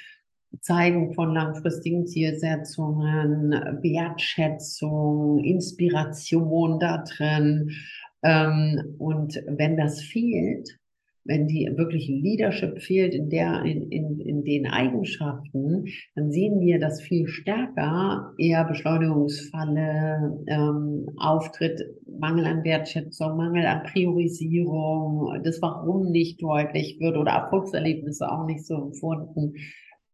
Zeigen von langfristigen Zielsetzungen, Wertschätzung, Inspiration da drin. Ähm, und wenn das fehlt, wenn die wirklich Leadership fehlt in der, in, in, in den Eigenschaften, dann sehen wir das viel stärker, eher Beschleunigungsfalle, ähm, Auftritt, Mangel an Wertschätzung, Mangel an Priorisierung, das Warum nicht deutlich wird oder Erfolgserlebnisse auch nicht so empfunden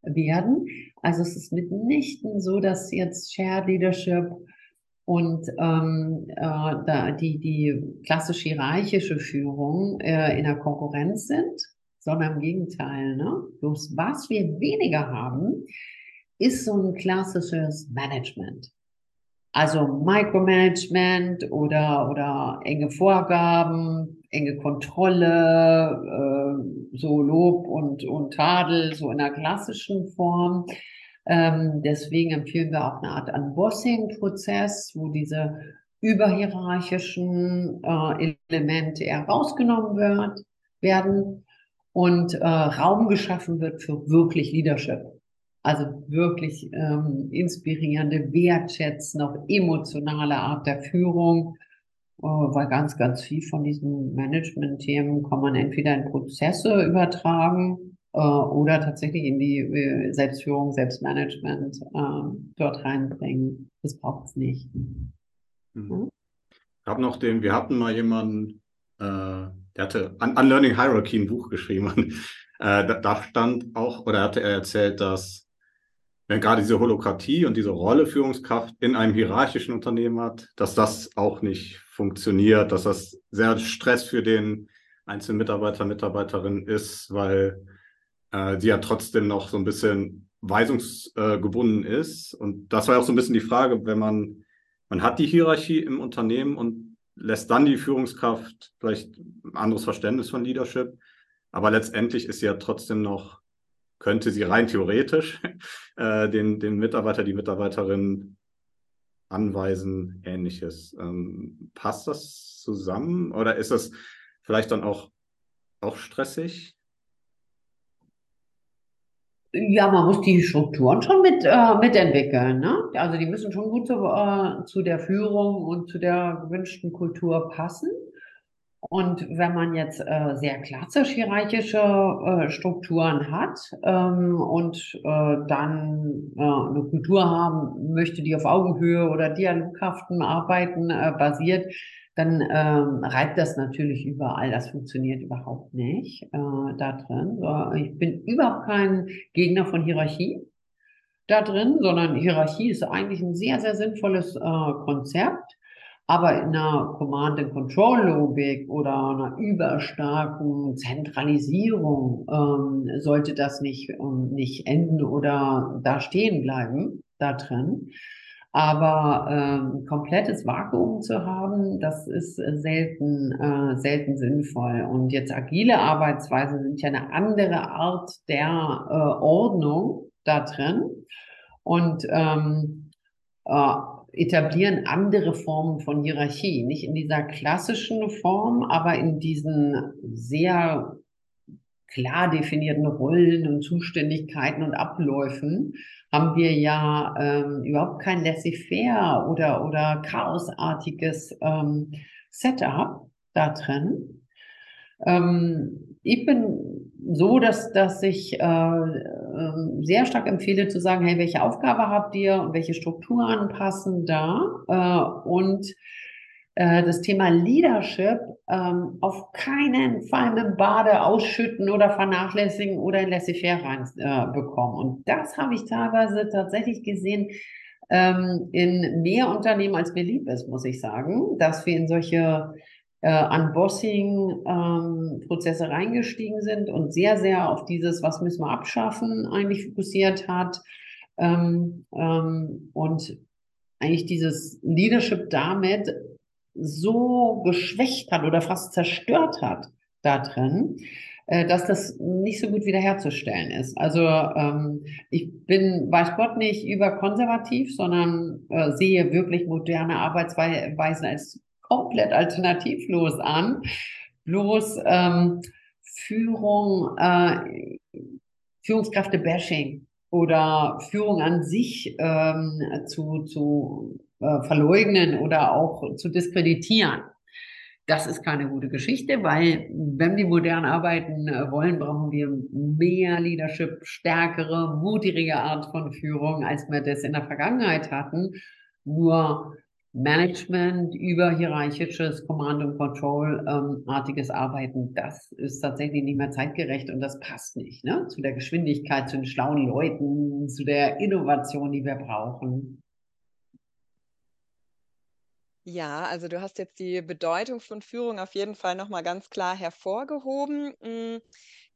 werden. Also es ist mitnichten so, dass jetzt Shared Leadership und ähm, äh, da die, die klassisch hierarchische Führung äh, in der Konkurrenz sind, sondern im Gegenteil. Ne? Bloß was wir weniger haben, ist so ein klassisches Management. Also Micromanagement oder, oder enge Vorgaben, enge Kontrolle, äh, so Lob und, und Tadel, so in der klassischen Form. Ähm, deswegen empfehlen wir auch eine Art Unbossing-Prozess, wo diese überhierarchischen äh, Elemente eher rausgenommen wird, werden und äh, Raum geschaffen wird für wirklich Leadership. Also wirklich ähm, inspirierende, wertschätzende, auch emotionale Art der Führung weil ganz, ganz viel von diesen Management-Themen kann man entweder in Prozesse übertragen äh, oder tatsächlich in die äh, Selbstführung, Selbstmanagement äh, dort reinbringen. Das braucht es nicht. Mhm. Ich habe noch den, wir hatten mal jemanden, äh, der hatte an Unlearning Hierarchy ein Buch geschrieben. äh, da, da, stand auch, oder hatte er erzählt, dass wenn gerade diese Holokratie und diese Rolle Führungskraft in einem hierarchischen Unternehmen hat, dass das auch nicht funktioniert, dass das sehr Stress für den einzelnen Mitarbeiter, Mitarbeiterin ist, weil äh, sie ja trotzdem noch so ein bisschen weisungsgebunden äh, ist. Und das war auch so ein bisschen die Frage, wenn man, man hat die Hierarchie im Unternehmen und lässt dann die Führungskraft vielleicht ein anderes Verständnis von Leadership, aber letztendlich ist sie ja trotzdem noch könnte sie rein theoretisch äh, den, den Mitarbeiter, die Mitarbeiterin anweisen, ähnliches. Ähm, passt das zusammen oder ist das vielleicht dann auch, auch stressig? Ja, man muss die Strukturen schon mit, äh, mitentwickeln. Ne? Also die müssen schon gut zu, äh, zu der Führung und zu der gewünschten Kultur passen. Und wenn man jetzt äh, sehr klassisch hierarchische äh, Strukturen hat ähm, und äh, dann äh, eine Kultur haben möchte, die auf Augenhöhe oder dialoghaften Arbeiten äh, basiert, dann ähm, reibt das natürlich überall. Das funktioniert überhaupt nicht äh, da drin. Ich bin überhaupt kein Gegner von Hierarchie da drin, sondern Hierarchie ist eigentlich ein sehr, sehr sinnvolles Konzept. Aber in einer Command-and-Control-Logik oder einer überstarken Zentralisierung ähm, sollte das nicht, ähm, nicht enden oder da stehen bleiben, da drin. Aber ähm, komplettes Vakuum zu haben, das ist selten, äh, selten sinnvoll. Und jetzt agile Arbeitsweisen sind ja eine andere Art der äh, Ordnung da drin. Und ähm, äh, etablieren andere Formen von Hierarchie. Nicht in dieser klassischen Form, aber in diesen sehr klar definierten Rollen und Zuständigkeiten und Abläufen haben wir ja ähm, überhaupt kein laissez-faire oder, oder chaosartiges ähm, Setup da drin. Ähm, ich bin so, dass, dass ich äh, äh, sehr stark empfehle zu sagen, hey, welche Aufgabe habt ihr und welche Strukturen passen da? Äh, und äh, das Thema Leadership ähm, auf keinen Fall mit Bade ausschütten oder vernachlässigen oder in Laissez-faire reinbekommen. Äh, und das habe ich teilweise tatsächlich gesehen ähm, in mehr Unternehmen, als mir lieb ist, muss ich sagen, dass wir in solche äh, Unbossing-Prozesse ähm, reingestiegen sind und sehr, sehr auf dieses, was müssen wir abschaffen, eigentlich fokussiert hat. Ähm, ähm, und eigentlich dieses Leadership damit so geschwächt hat oder fast zerstört hat da drin, äh, dass das nicht so gut wiederherzustellen ist. Also ähm, ich bin, weiß Gott, nicht überkonservativ, sondern äh, sehe wirklich moderne Arbeitsweisen als komplett alternativlos an. Bloß ähm, Führung, äh, Führungskräfte-Bashing oder Führung an sich ähm, zu, zu äh, verleugnen oder auch zu diskreditieren. Das ist keine gute Geschichte, weil wenn wir modern arbeiten äh, wollen, brauchen wir mehr Leadership, stärkere, mutigere Art von Führung, als wir das in der Vergangenheit hatten. Nur Management über hierarchisches Command and Control ähm, artiges Arbeiten, das ist tatsächlich nicht mehr zeitgerecht und das passt nicht ne? zu der Geschwindigkeit, zu den schlauen Leuten, zu der Innovation, die wir brauchen. Ja, also du hast jetzt die Bedeutung von Führung auf jeden Fall nochmal ganz klar hervorgehoben. Hm,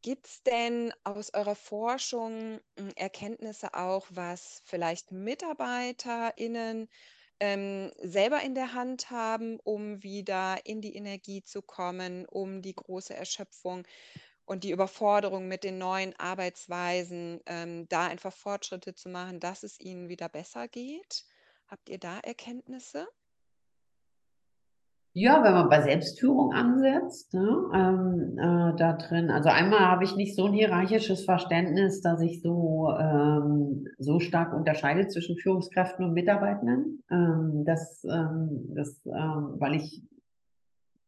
Gibt es denn aus eurer Forschung hm, Erkenntnisse auch, was vielleicht MitarbeiterInnen ähm, selber in der Hand haben, um wieder in die Energie zu kommen, um die große Erschöpfung und die Überforderung mit den neuen Arbeitsweisen, ähm, da einfach Fortschritte zu machen, dass es ihnen wieder besser geht? Habt ihr da Erkenntnisse? Ja, wenn man bei Selbstführung ansetzt, ne, ähm, äh, da drin, also einmal habe ich nicht so ein hierarchisches Verständnis, dass ich so, ähm, so stark unterscheide zwischen Führungskräften und Mitarbeitenden. Ähm, das, ähm, das, ähm, weil ich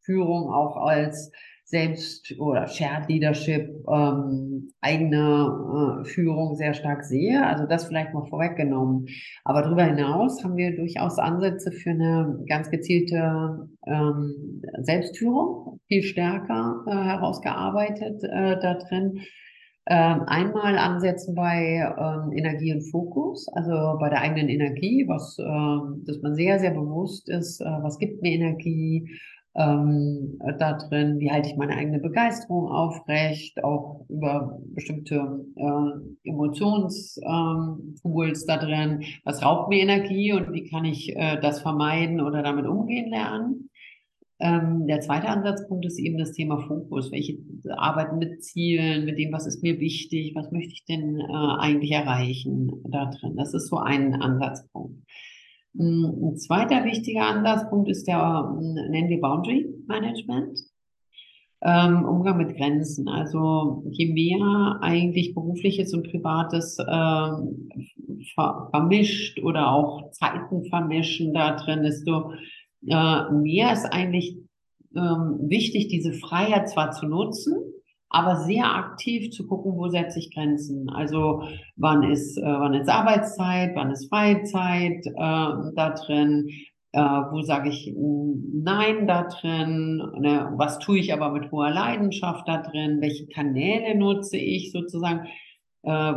Führung auch als selbst oder Shared Leadership, ähm, eigene äh, Führung sehr stark sehe. Also das vielleicht noch vorweggenommen. Aber darüber hinaus haben wir durchaus Ansätze für eine ganz gezielte ähm, Selbstführung, viel stärker äh, herausgearbeitet äh, da drin. Ähm, einmal ansetzen bei ähm, Energie und Fokus, also bei der eigenen Energie, was, ähm, dass man sehr, sehr bewusst ist, äh, was gibt mir Energie, ähm, da drin, wie halte ich meine eigene Begeisterung aufrecht, auch über bestimmte äh, Emotionstools ähm, da drin, was raubt mir Energie und wie kann ich äh, das vermeiden oder damit umgehen lernen. Ähm, der zweite Ansatzpunkt ist eben das Thema Fokus. Welche arbeiten mit Zielen, mit dem, was ist mir wichtig, was möchte ich denn äh, eigentlich erreichen da drin. Das ist so ein Ansatzpunkt. Ein zweiter wichtiger Ansatzpunkt ist der, nennen wir Boundary Management. Ähm, Umgang mit Grenzen. Also je mehr eigentlich berufliches und privates ähm, ver vermischt oder auch Zeiten vermischen da drin, desto äh, mehr ist eigentlich ähm, wichtig, diese Freiheit zwar zu nutzen, aber sehr aktiv zu gucken, wo setze ich Grenzen. Also wann ist, äh, wann ist Arbeitszeit, wann ist Freizeit äh, da drin, äh, wo sage ich Nein da drin, ne? was tue ich aber mit hoher Leidenschaft da drin, welche Kanäle nutze ich sozusagen, äh,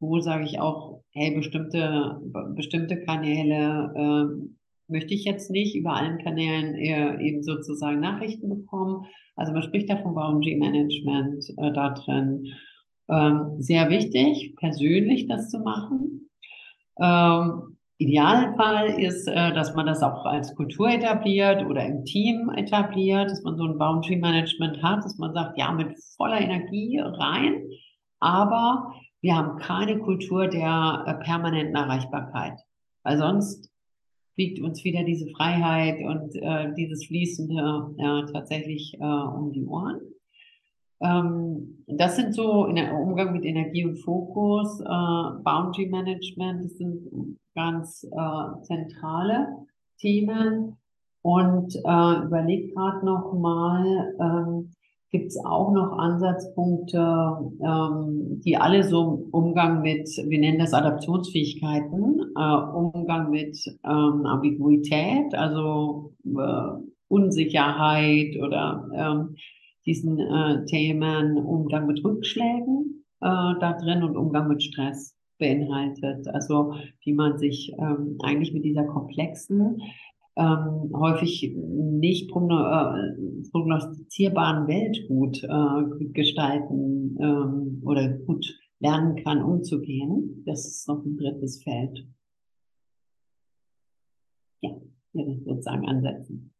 wo sage ich auch, hey, bestimmte, bestimmte Kanäle äh, möchte ich jetzt nicht über allen Kanälen eben sozusagen Nachrichten bekommen. Also man spricht da vom Boundary Management äh, da drin. Ähm, sehr wichtig, persönlich das zu machen. Ähm, Idealfall ist, äh, dass man das auch als Kultur etabliert oder im Team etabliert, dass man so ein Boundary Management hat, dass man sagt, ja, mit voller Energie rein, aber wir haben keine Kultur der äh, permanenten Erreichbarkeit. Weil sonst fliegt uns wieder diese Freiheit und äh, dieses Fließende ja, tatsächlich äh, um die Ohren. Ähm, das sind so in der Umgang mit Energie und Fokus, äh, Boundary Management, das sind ganz äh, zentrale Themen. Und äh, überlegt gerade noch mal, ähm, gibt es auch noch Ansatzpunkte, ähm, die alle so Umgang mit, wir nennen das Adaptionsfähigkeiten, äh, Umgang mit ähm, Ambiguität, also äh, Unsicherheit oder ähm, diesen äh, Themen, Umgang mit Rückschlägen äh, da drin und Umgang mit Stress beinhaltet. Also wie man sich ähm, eigentlich mit dieser komplexen ähm, häufig nicht äh, prognostizierbaren Welt gut äh, gestalten ähm, oder gut lernen kann, umzugehen. Das ist noch ein drittes Feld. Ja, würde ich sozusagen ansetzen.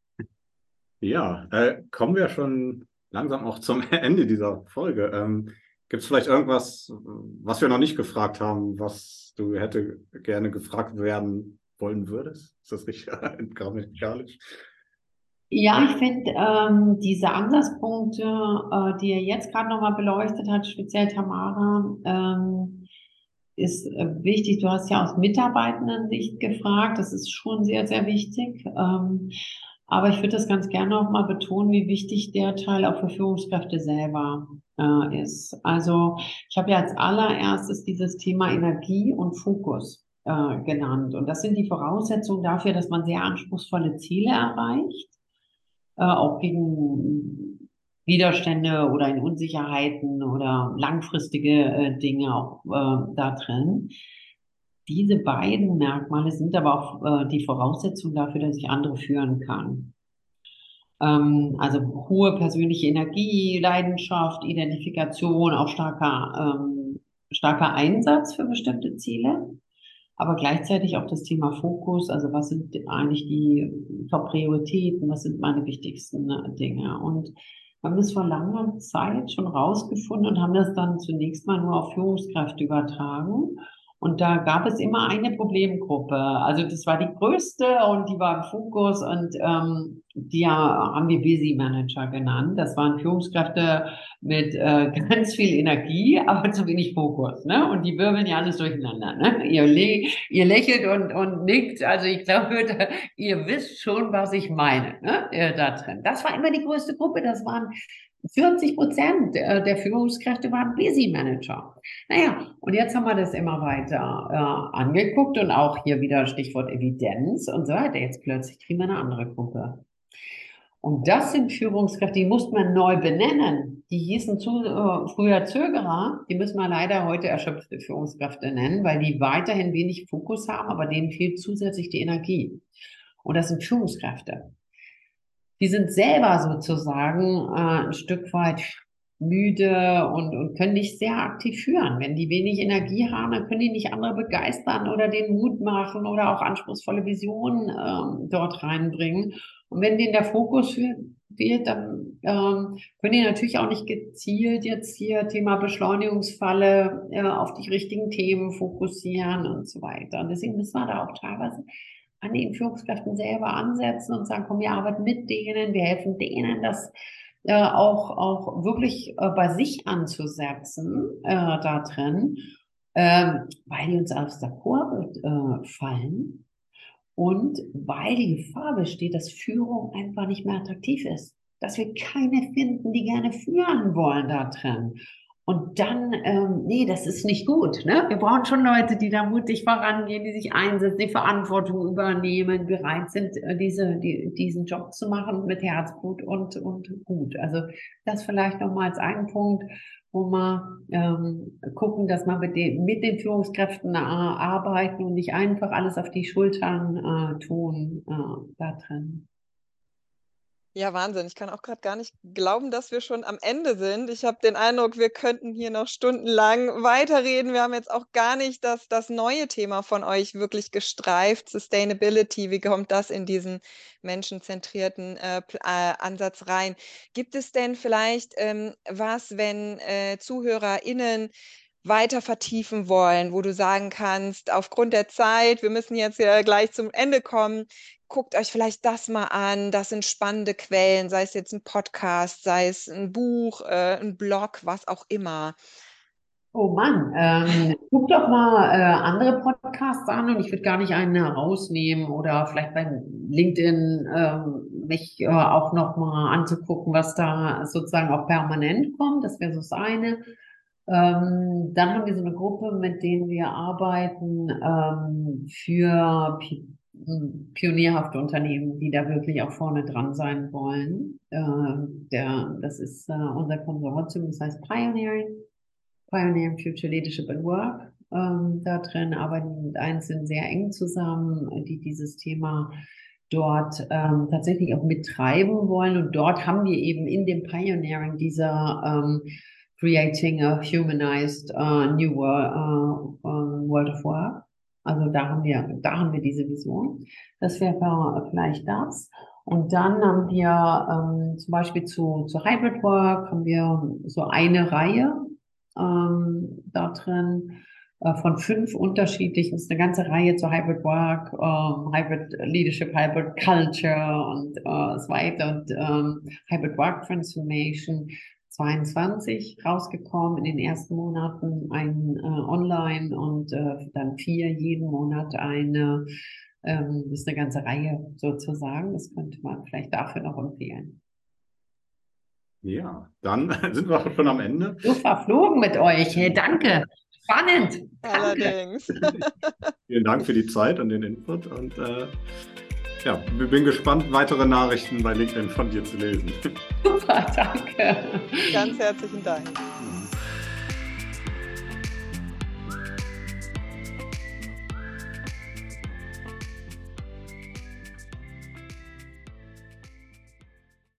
Ja, äh, kommen wir schon langsam auch zum Ende dieser Folge. Ähm, Gibt es vielleicht irgendwas, was wir noch nicht gefragt haben, was du hätte gerne gefragt werden wollen würdest? Ist das richtig grammatikalisch? Ja, ich finde ähm, diese Ansatzpunkte, äh, die er jetzt gerade nochmal beleuchtet hat, speziell Tamara, ähm, ist äh, wichtig. Du hast ja aus Mitarbeitenden-Sicht gefragt. Das ist schon sehr, sehr wichtig. Ähm, aber ich würde das ganz gerne nochmal betonen, wie wichtig der Teil auch für Führungskräfte selber äh, ist. Also ich habe ja als allererstes dieses Thema Energie und Fokus äh, genannt. Und das sind die Voraussetzungen dafür, dass man sehr anspruchsvolle Ziele erreicht, äh, auch gegen Widerstände oder in Unsicherheiten oder langfristige äh, Dinge auch äh, da drin. Diese beiden Merkmale sind aber auch äh, die Voraussetzung dafür, dass ich andere führen kann. Ähm, also hohe persönliche Energie, Leidenschaft, Identifikation, auch starker, ähm, starker Einsatz für bestimmte Ziele aber gleichzeitig auch das Thema Fokus, also was sind eigentlich die Top-Prioritäten, was sind meine wichtigsten äh, Dinge. Und wir haben das vor langer Zeit schon rausgefunden und haben das dann zunächst mal nur auf Führungskräfte übertragen. Und da gab es immer eine Problemgruppe. Also das war die größte und die war im Fokus und ähm, die haben wir Busy Manager genannt. Das waren Führungskräfte mit äh, ganz viel Energie, aber zu wenig Fokus. Ne? Und die wirbeln ja alles durcheinander. Ne? Ihr, ihr lächelt und, und nickt. Also ich glaube, ihr wisst schon, was ich meine ne? da drin. Das war immer die größte Gruppe. Das waren 40 Prozent der Führungskräfte waren Busy Manager. Naja, und jetzt haben wir das immer weiter äh, angeguckt und auch hier wieder Stichwort Evidenz und so weiter. Jetzt plötzlich kriegen wir eine andere Gruppe. Und das sind Führungskräfte, die muss man neu benennen. Die hießen zu, äh, früher Zögerer, die müssen wir leider heute erschöpfte Führungskräfte nennen, weil die weiterhin wenig Fokus haben, aber denen fehlt zusätzlich die Energie. Und das sind Führungskräfte die sind selber sozusagen äh, ein Stück weit müde und, und können nicht sehr aktiv führen. Wenn die wenig Energie haben, dann können die nicht andere begeistern oder den Mut machen oder auch anspruchsvolle Visionen ähm, dort reinbringen. Und wenn den der Fokus wird, dann ähm, können die natürlich auch nicht gezielt jetzt hier Thema Beschleunigungsfalle äh, auf die richtigen Themen fokussieren und so weiter. Und deswegen müssen wir da auch teilweise an den Führungskräften selber ansetzen und sagen, komm, wir arbeiten mit denen, wir helfen denen, das äh, auch, auch wirklich äh, bei sich anzusetzen äh, da drin, ähm, weil die uns der Kurve äh, fallen und weil die Gefahr besteht, dass Führung einfach nicht mehr attraktiv ist. Dass wir keine finden, die gerne führen wollen da drin. Und dann, ähm, nee, das ist nicht gut. Ne? Wir brauchen schon Leute, die da mutig vorangehen, die sich einsetzen, die Verantwortung übernehmen, bereit sind, äh, diese, die, diesen Job zu machen mit Herzblut und, und gut. Also das vielleicht nochmal als einen Punkt, wo wir ähm, gucken, dass wir mit den, mit den Führungskräften äh, arbeiten und nicht einfach alles auf die Schultern äh, tun äh, da drin. Ja, Wahnsinn. Ich kann auch gerade gar nicht glauben, dass wir schon am Ende sind. Ich habe den Eindruck, wir könnten hier noch stundenlang weiterreden. Wir haben jetzt auch gar nicht das, das neue Thema von euch wirklich gestreift. Sustainability, wie kommt das in diesen menschenzentrierten äh, äh, Ansatz rein? Gibt es denn vielleicht ähm, was, wenn äh, ZuhörerInnen weiter vertiefen wollen, wo du sagen kannst, aufgrund der Zeit, wir müssen jetzt ja gleich zum Ende kommen, guckt euch vielleicht das mal an, das sind spannende Quellen, sei es jetzt ein Podcast, sei es ein Buch, äh, ein Blog, was auch immer. Oh Mann, ähm, guck doch mal äh, andere Podcasts an und ich würde gar nicht einen herausnehmen oder vielleicht bei LinkedIn ähm, mich äh, auch noch mal anzugucken, was da sozusagen auch permanent kommt. Das wäre so das eine. Ähm, dann haben wir so eine Gruppe, mit denen wir arbeiten ähm, für pionierhafte Unternehmen, die da wirklich auch vorne dran sein wollen. Äh, der, das ist äh, unser Konsortium, das heißt Pioneering, Pioneering Future Leadership and Work. Ähm, da drin arbeiten wir mit Einzelnen sehr eng zusammen, die dieses Thema dort ähm, tatsächlich auch mittreiben wollen. Und dort haben wir eben in dem Pioneering dieser ähm, Creating a Humanized uh, New World, uh, uh, World of Work also da haben wir, da haben wir diese Vision. Das wäre vielleicht das. Und dann haben wir ähm, zum Beispiel zu, zu Hybrid Work haben wir so eine Reihe ähm, da drin äh, von fünf unterschiedlichen, ist eine ganze Reihe zu Hybrid Work, ähm, Hybrid Leadership, Hybrid Culture und äh, so weiter und ähm, Hybrid Work Transformation. 22 rausgekommen in den ersten Monaten ein äh, Online und äh, dann vier jeden Monat eine, ähm, das ist eine ganze Reihe sozusagen. Das könnte man vielleicht dafür noch empfehlen. Ja, dann sind wir schon am Ende. So verflogen mit euch. Hey, danke. Spannend. Allerdings. Vielen Dank für die Zeit und den Input und äh, ja, bin gespannt, weitere Nachrichten bei LinkedIn von dir zu lesen. Super, danke. Ganz herzlichen Dank.